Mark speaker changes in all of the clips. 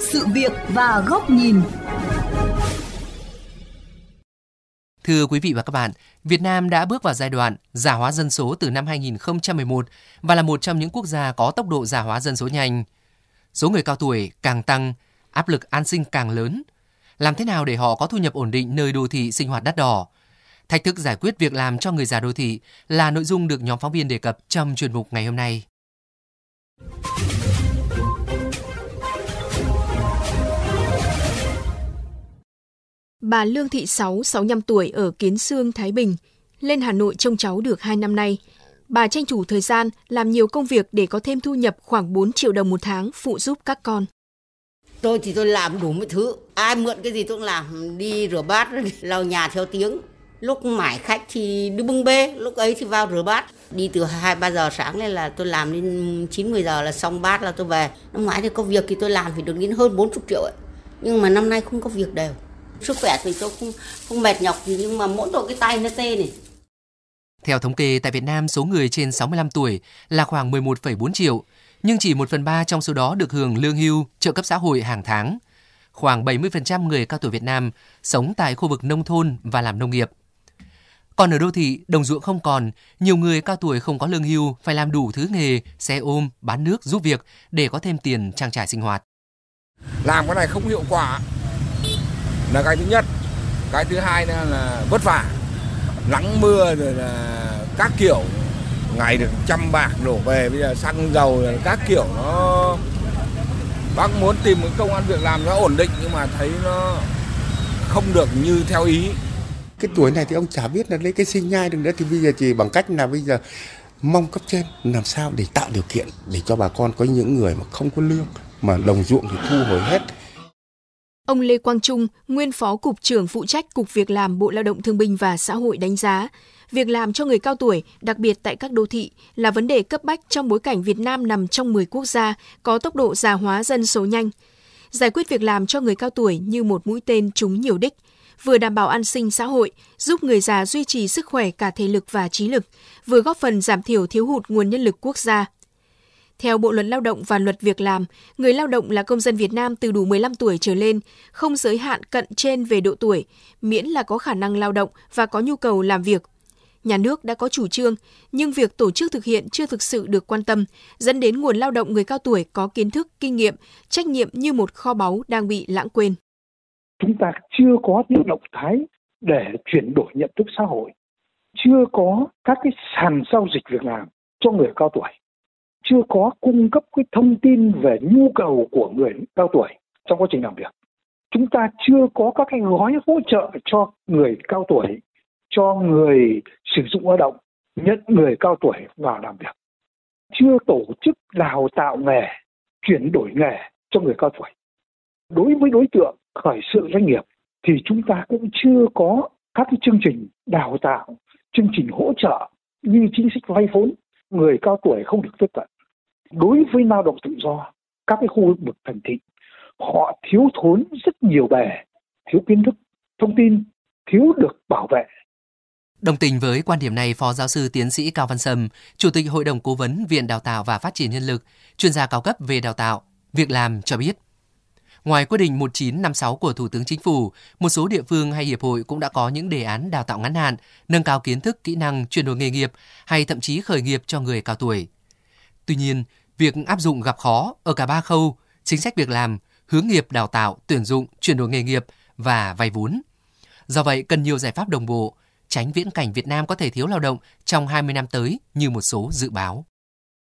Speaker 1: sự việc và góc nhìn.
Speaker 2: Thưa quý vị và các bạn, Việt Nam đã bước vào giai đoạn già hóa dân số từ năm 2011 và là một trong những quốc gia có tốc độ già hóa dân số nhanh. Số người cao tuổi càng tăng, áp lực an sinh càng lớn. Làm thế nào để họ có thu nhập ổn định nơi đô thị sinh hoạt đắt đỏ? Thách thức giải quyết việc làm cho người già đô thị là nội dung được nhóm phóng viên đề cập trong chuyên mục ngày hôm nay.
Speaker 3: Bà Lương Thị Sáu, 65 tuổi ở Kiến Sương, Thái Bình, lên Hà Nội trông cháu được 2 năm nay. Bà tranh thủ thời gian làm nhiều công việc để có thêm thu nhập khoảng 4 triệu đồng một tháng phụ giúp các con.
Speaker 4: Tôi thì tôi làm đủ mọi thứ. Ai mượn cái gì tôi cũng làm. Đi rửa bát, lau nhà theo tiếng. Lúc mải khách thì đi bưng bê, lúc ấy thì vào rửa bát. Đi từ 2-3 giờ sáng lên là tôi làm đến 9-10 giờ là xong bát là tôi về. Năm ngoái thì có việc thì tôi làm thì được đến hơn 40 triệu ấy. Nhưng mà năm nay không có việc đều. Sức khỏe thì tôi không, không mệt nhọc nhưng mà mỗi tội cái tay nó tê này.
Speaker 2: Theo thống kê, tại Việt Nam, số người trên 65 tuổi là khoảng 11,4 triệu, nhưng chỉ 1 phần 3 trong số đó được hưởng lương hưu, trợ cấp xã hội hàng tháng. Khoảng 70% người cao tuổi Việt Nam sống tại khu vực nông thôn và làm nông nghiệp. Còn ở đô thị, đồng ruộng không còn, nhiều người cao tuổi không có lương hưu phải làm đủ thứ nghề, xe ôm, bán nước, giúp việc để có thêm tiền trang trải sinh hoạt.
Speaker 5: Làm cái này không hiệu quả là cái thứ nhất. Cái thứ hai là vất vả, nắng mưa rồi là các kiểu. Ngày được trăm bạc đổ về bây giờ xăng dầu rồi các kiểu nó bác muốn tìm một công an việc làm nó ổn định nhưng mà thấy nó không được như theo ý.
Speaker 6: Cái tuổi này thì ông chả biết là lấy cái sinh nhai được nữa thì bây giờ chỉ bằng cách là bây giờ mong cấp trên làm sao để tạo điều kiện để cho bà con có những người mà không có lương mà đồng ruộng thì thu hồi hết.
Speaker 3: Ông Lê Quang Trung, nguyên phó cục trưởng phụ trách Cục Việc làm Bộ Lao động Thương binh và Xã hội đánh giá, việc làm cho người cao tuổi, đặc biệt tại các đô thị, là vấn đề cấp bách trong bối cảnh Việt Nam nằm trong 10 quốc gia có tốc độ già hóa dân số nhanh. Giải quyết việc làm cho người cao tuổi như một mũi tên trúng nhiều đích, vừa đảm bảo an sinh xã hội, giúp người già duy trì sức khỏe cả thể lực và trí lực, vừa góp phần giảm thiểu thiếu hụt nguồn nhân lực quốc gia. Theo Bộ luật Lao động và Luật Việc làm, người lao động là công dân Việt Nam từ đủ 15 tuổi trở lên, không giới hạn cận trên về độ tuổi, miễn là có khả năng lao động và có nhu cầu làm việc. Nhà nước đã có chủ trương, nhưng việc tổ chức thực hiện chưa thực sự được quan tâm, dẫn đến nguồn lao động người cao tuổi có kiến thức, kinh nghiệm, trách nhiệm như một kho báu đang bị lãng quên.
Speaker 7: Chúng ta chưa có những động thái để chuyển đổi nhận thức xã hội, chưa có các cái sàn giao dịch việc làm cho người cao tuổi chưa có cung cấp cái thông tin về nhu cầu của người cao tuổi trong quá trình làm việc. Chúng ta chưa có các cái gói hỗ trợ cho người cao tuổi, cho người sử dụng lao động, nhận người cao tuổi vào làm việc. Chưa tổ chức đào tạo nghề, chuyển đổi nghề cho người cao tuổi. Đối với đối tượng khởi sự doanh nghiệp thì chúng ta cũng chưa có các cái chương trình đào tạo, chương trình hỗ trợ như chính sách vay vốn người cao tuổi không được tiếp cận đối với lao động tự do các cái khu vực thành thị họ thiếu thốn rất nhiều bề thiếu kiến thức thông tin thiếu được bảo vệ
Speaker 2: Đồng tình với quan điểm này, Phó Giáo sư Tiến sĩ Cao Văn Sâm, Chủ tịch Hội đồng Cố vấn Viện Đào tạo và Phát triển Nhân lực, chuyên gia cao cấp về đào tạo, việc làm cho biết. Ngoài quyết định 1956 của Thủ tướng Chính phủ, một số địa phương hay hiệp hội cũng đã có những đề án đào tạo ngắn hạn, nâng cao kiến thức, kỹ năng, chuyển đổi nghề nghiệp hay thậm chí khởi nghiệp cho người cao tuổi. Tuy nhiên, việc áp dụng gặp khó ở cả ba khâu, chính sách việc làm, hướng nghiệp đào tạo, tuyển dụng, chuyển đổi nghề nghiệp và vay vốn. Do vậy, cần nhiều giải pháp đồng bộ, tránh viễn cảnh Việt Nam có thể thiếu lao động trong 20 năm tới như một số dự báo.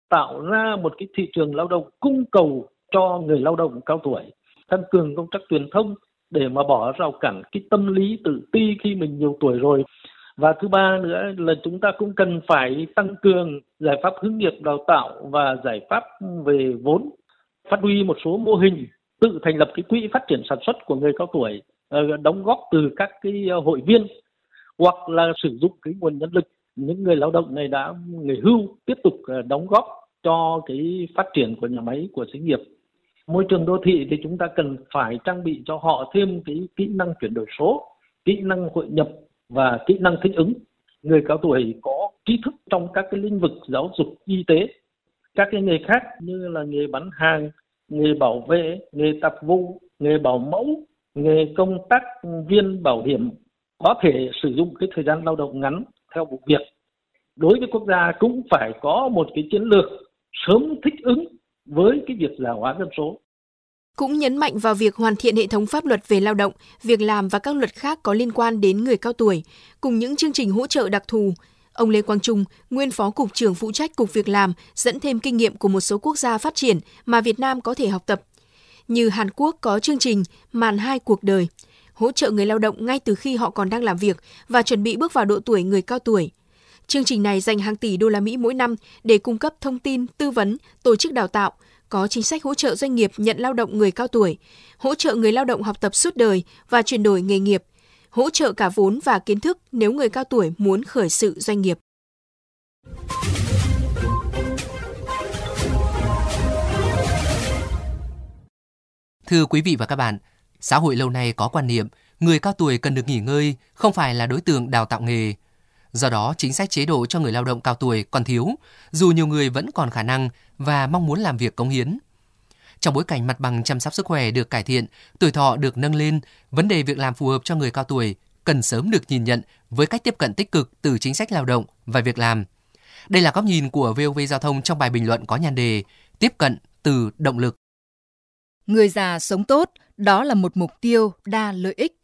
Speaker 8: Tạo ra một cái thị trường lao động cung cầu cho người lao động cao tuổi, tăng cường công tác truyền thông để mà bỏ rào cản cái tâm lý tự ti khi mình nhiều tuổi rồi và thứ ba nữa là chúng ta cũng cần phải tăng cường giải pháp hướng nghiệp đào tạo và giải pháp về vốn, phát huy một số mô hình, tự thành lập cái quỹ phát triển sản xuất của người cao tuổi ờ, đóng góp từ các cái ờ, hội viên hoặc là sử dụng cái nguồn nhân lực. Những người lao động này đã nghỉ hưu tiếp tục ờ, đóng góp cho cái phát triển của nhà máy, của xí nghiệp. Môi trường đô thị thì chúng ta cần phải trang bị cho họ thêm cái kỹ năng chuyển đổi số, kỹ năng hội nhập và kỹ năng thích ứng người cao tuổi có trí thức trong các cái lĩnh vực giáo dục y tế các cái nghề khác như là nghề bán hàng nghề bảo vệ, nghề tạp vụ, nghề bảo mẫu, nghề công tác viên bảo hiểm có thể sử dụng cái thời gian lao động ngắn theo vụ việc. Đối với quốc gia cũng phải có một cái chiến lược sớm thích ứng với cái việc già hóa dân số.
Speaker 3: Cũng nhấn mạnh vào việc hoàn thiện hệ thống pháp luật về lao động, việc làm và các luật khác có liên quan đến người cao tuổi, cùng những chương trình hỗ trợ đặc thù. Ông Lê Quang Trung, nguyên phó cục trưởng phụ trách cục việc làm, dẫn thêm kinh nghiệm của một số quốc gia phát triển mà Việt Nam có thể học tập. Như Hàn Quốc có chương trình Màn hai cuộc đời, hỗ trợ người lao động ngay từ khi họ còn đang làm việc và chuẩn bị bước vào độ tuổi người cao tuổi. Chương trình này dành hàng tỷ đô la Mỹ mỗi năm để cung cấp thông tin, tư vấn, tổ chức đào tạo, có chính sách hỗ trợ doanh nghiệp nhận lao động người cao tuổi, hỗ trợ người lao động học tập suốt đời và chuyển đổi nghề nghiệp, hỗ trợ cả vốn và kiến thức nếu người cao tuổi muốn khởi sự doanh nghiệp.
Speaker 2: Thưa quý vị và các bạn, xã hội lâu nay có quan niệm người cao tuổi cần được nghỉ ngơi, không phải là đối tượng đào tạo nghề. Do đó, chính sách chế độ cho người lao động cao tuổi còn thiếu, dù nhiều người vẫn còn khả năng và mong muốn làm việc cống hiến. Trong bối cảnh mặt bằng chăm sóc sức khỏe được cải thiện, tuổi thọ được nâng lên, vấn đề việc làm phù hợp cho người cao tuổi cần sớm được nhìn nhận với cách tiếp cận tích cực từ chính sách lao động và việc làm. Đây là góc nhìn của VOV Giao thông trong bài bình luận có nhan đề Tiếp cận từ động lực.
Speaker 9: Người già sống tốt, đó là một mục tiêu đa lợi ích.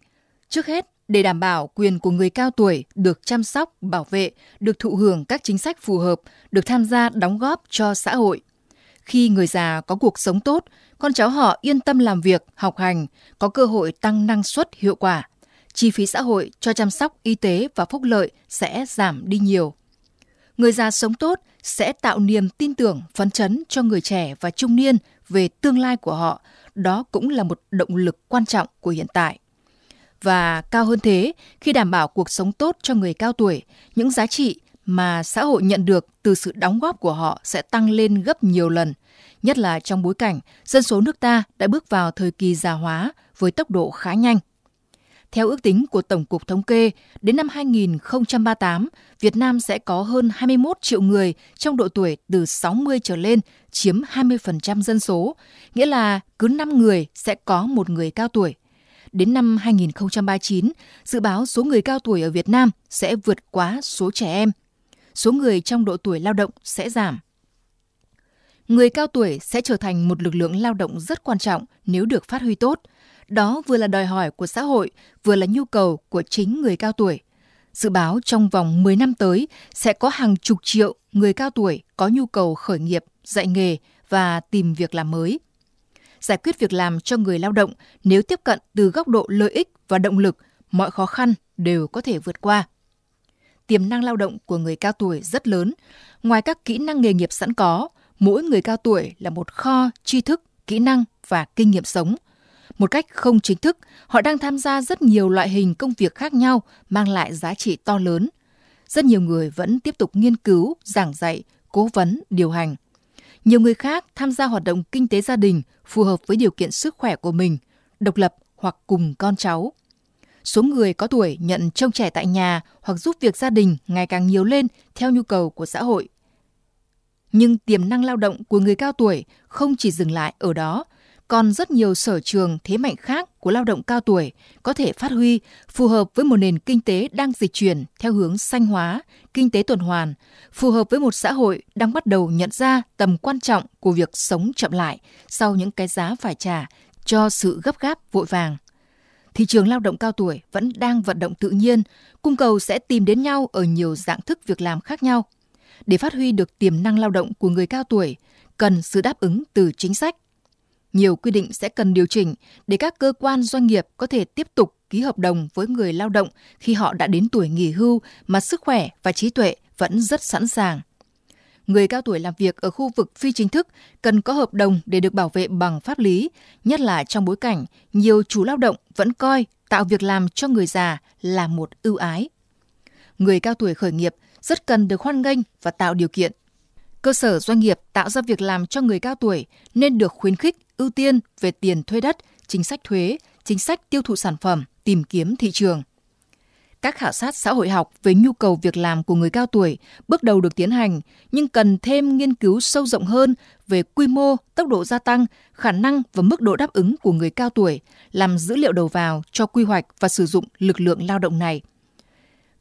Speaker 9: Trước hết, để đảm bảo quyền của người cao tuổi được chăm sóc, bảo vệ, được thụ hưởng các chính sách phù hợp, được tham gia đóng góp cho xã hội. Khi người già có cuộc sống tốt, con cháu họ yên tâm làm việc, học hành, có cơ hội tăng năng suất hiệu quả. Chi phí xã hội cho chăm sóc y tế và phúc lợi sẽ giảm đi nhiều. Người già sống tốt sẽ tạo niềm tin tưởng, phấn chấn cho người trẻ và trung niên về tương lai của họ. Đó cũng là một động lực quan trọng của hiện tại và cao hơn thế, khi đảm bảo cuộc sống tốt cho người cao tuổi, những giá trị mà xã hội nhận được từ sự đóng góp của họ sẽ tăng lên gấp nhiều lần, nhất là trong bối cảnh dân số nước ta đã bước vào thời kỳ già hóa với tốc độ khá nhanh. Theo ước tính của Tổng cục Thống kê, đến năm 2038, Việt Nam sẽ có hơn 21 triệu người trong độ tuổi từ 60 trở lên, chiếm 20% dân số, nghĩa là cứ 5 người sẽ có một người cao tuổi đến năm 2039, dự báo số người cao tuổi ở Việt Nam sẽ vượt quá số trẻ em. Số người trong độ tuổi lao động sẽ giảm. Người cao tuổi sẽ trở thành một lực lượng lao động rất quan trọng nếu được phát huy tốt. Đó vừa là đòi hỏi của xã hội, vừa là nhu cầu của chính người cao tuổi. Dự báo trong vòng 10 năm tới sẽ có hàng chục triệu người cao tuổi có nhu cầu khởi nghiệp, dạy nghề và tìm việc làm mới giải quyết việc làm cho người lao động nếu tiếp cận từ góc độ lợi ích và động lực, mọi khó khăn đều có thể vượt qua. Tiềm năng lao động của người cao tuổi rất lớn. Ngoài các kỹ năng nghề nghiệp sẵn có, mỗi người cao tuổi là một kho tri thức, kỹ năng và kinh nghiệm sống. Một cách không chính thức, họ đang tham gia rất nhiều loại hình công việc khác nhau mang lại giá trị to lớn. Rất nhiều người vẫn tiếp tục nghiên cứu, giảng dạy, cố vấn, điều hành. Nhiều người khác tham gia hoạt động kinh tế gia đình phù hợp với điều kiện sức khỏe của mình, độc lập hoặc cùng con cháu. Số người có tuổi nhận trông trẻ tại nhà hoặc giúp việc gia đình ngày càng nhiều lên theo nhu cầu của xã hội. Nhưng tiềm năng lao động của người cao tuổi không chỉ dừng lại ở đó, còn rất nhiều sở trường thế mạnh khác của lao động cao tuổi có thể phát huy phù hợp với một nền kinh tế đang dịch chuyển theo hướng xanh hóa, kinh tế tuần hoàn, phù hợp với một xã hội đang bắt đầu nhận ra tầm quan trọng của việc sống chậm lại sau những cái giá phải trả cho sự gấp gáp vội vàng. Thị trường lao động cao tuổi vẫn đang vận động tự nhiên, cung cầu sẽ tìm đến nhau ở nhiều dạng thức việc làm khác nhau. Để phát huy được tiềm năng lao động của người cao tuổi, cần sự đáp ứng từ chính sách, nhiều quy định sẽ cần điều chỉnh để các cơ quan doanh nghiệp có thể tiếp tục ký hợp đồng với người lao động khi họ đã đến tuổi nghỉ hưu mà sức khỏe và trí tuệ vẫn rất sẵn sàng. Người cao tuổi làm việc ở khu vực phi chính thức cần có hợp đồng để được bảo vệ bằng pháp lý, nhất là trong bối cảnh nhiều chủ lao động vẫn coi tạo việc làm cho người già là một ưu ái. Người cao tuổi khởi nghiệp rất cần được hoan nghênh và tạo điều kiện. Cơ sở doanh nghiệp tạo ra việc làm cho người cao tuổi nên được khuyến khích ưu tiên về tiền thuê đất, chính sách thuế, chính sách tiêu thụ sản phẩm, tìm kiếm thị trường. Các khảo sát xã hội học về nhu cầu việc làm của người cao tuổi bước đầu được tiến hành, nhưng cần thêm nghiên cứu sâu rộng hơn về quy mô, tốc độ gia tăng, khả năng và mức độ đáp ứng của người cao tuổi, làm dữ liệu đầu vào cho quy hoạch và sử dụng lực lượng lao động này.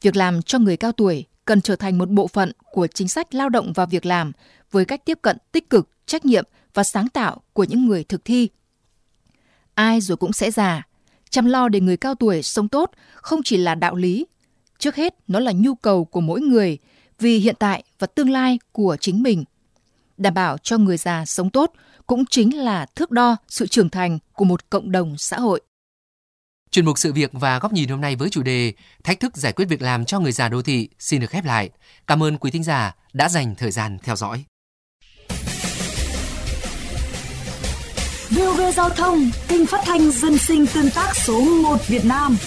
Speaker 9: Việc làm cho người cao tuổi cần trở thành một bộ phận của chính sách lao động và việc làm với cách tiếp cận tích cực, trách nhiệm và sáng tạo của những người thực thi. Ai rồi cũng sẽ già, chăm lo để người cao tuổi sống tốt không chỉ là đạo lý, trước hết nó là nhu cầu của mỗi người vì hiện tại và tương lai của chính mình. Đảm bảo cho người già sống tốt cũng chính là thước đo sự trưởng thành của một cộng đồng xã hội.
Speaker 2: Chuyên mục sự việc và góc nhìn hôm nay với chủ đề Thách thức giải quyết việc làm cho người già đô thị xin được khép lại. Cảm ơn quý thính giả đã dành thời gian theo dõi.
Speaker 1: VOV Giao thông, kênh phát thanh dân sinh tương tác số 1 Việt Nam.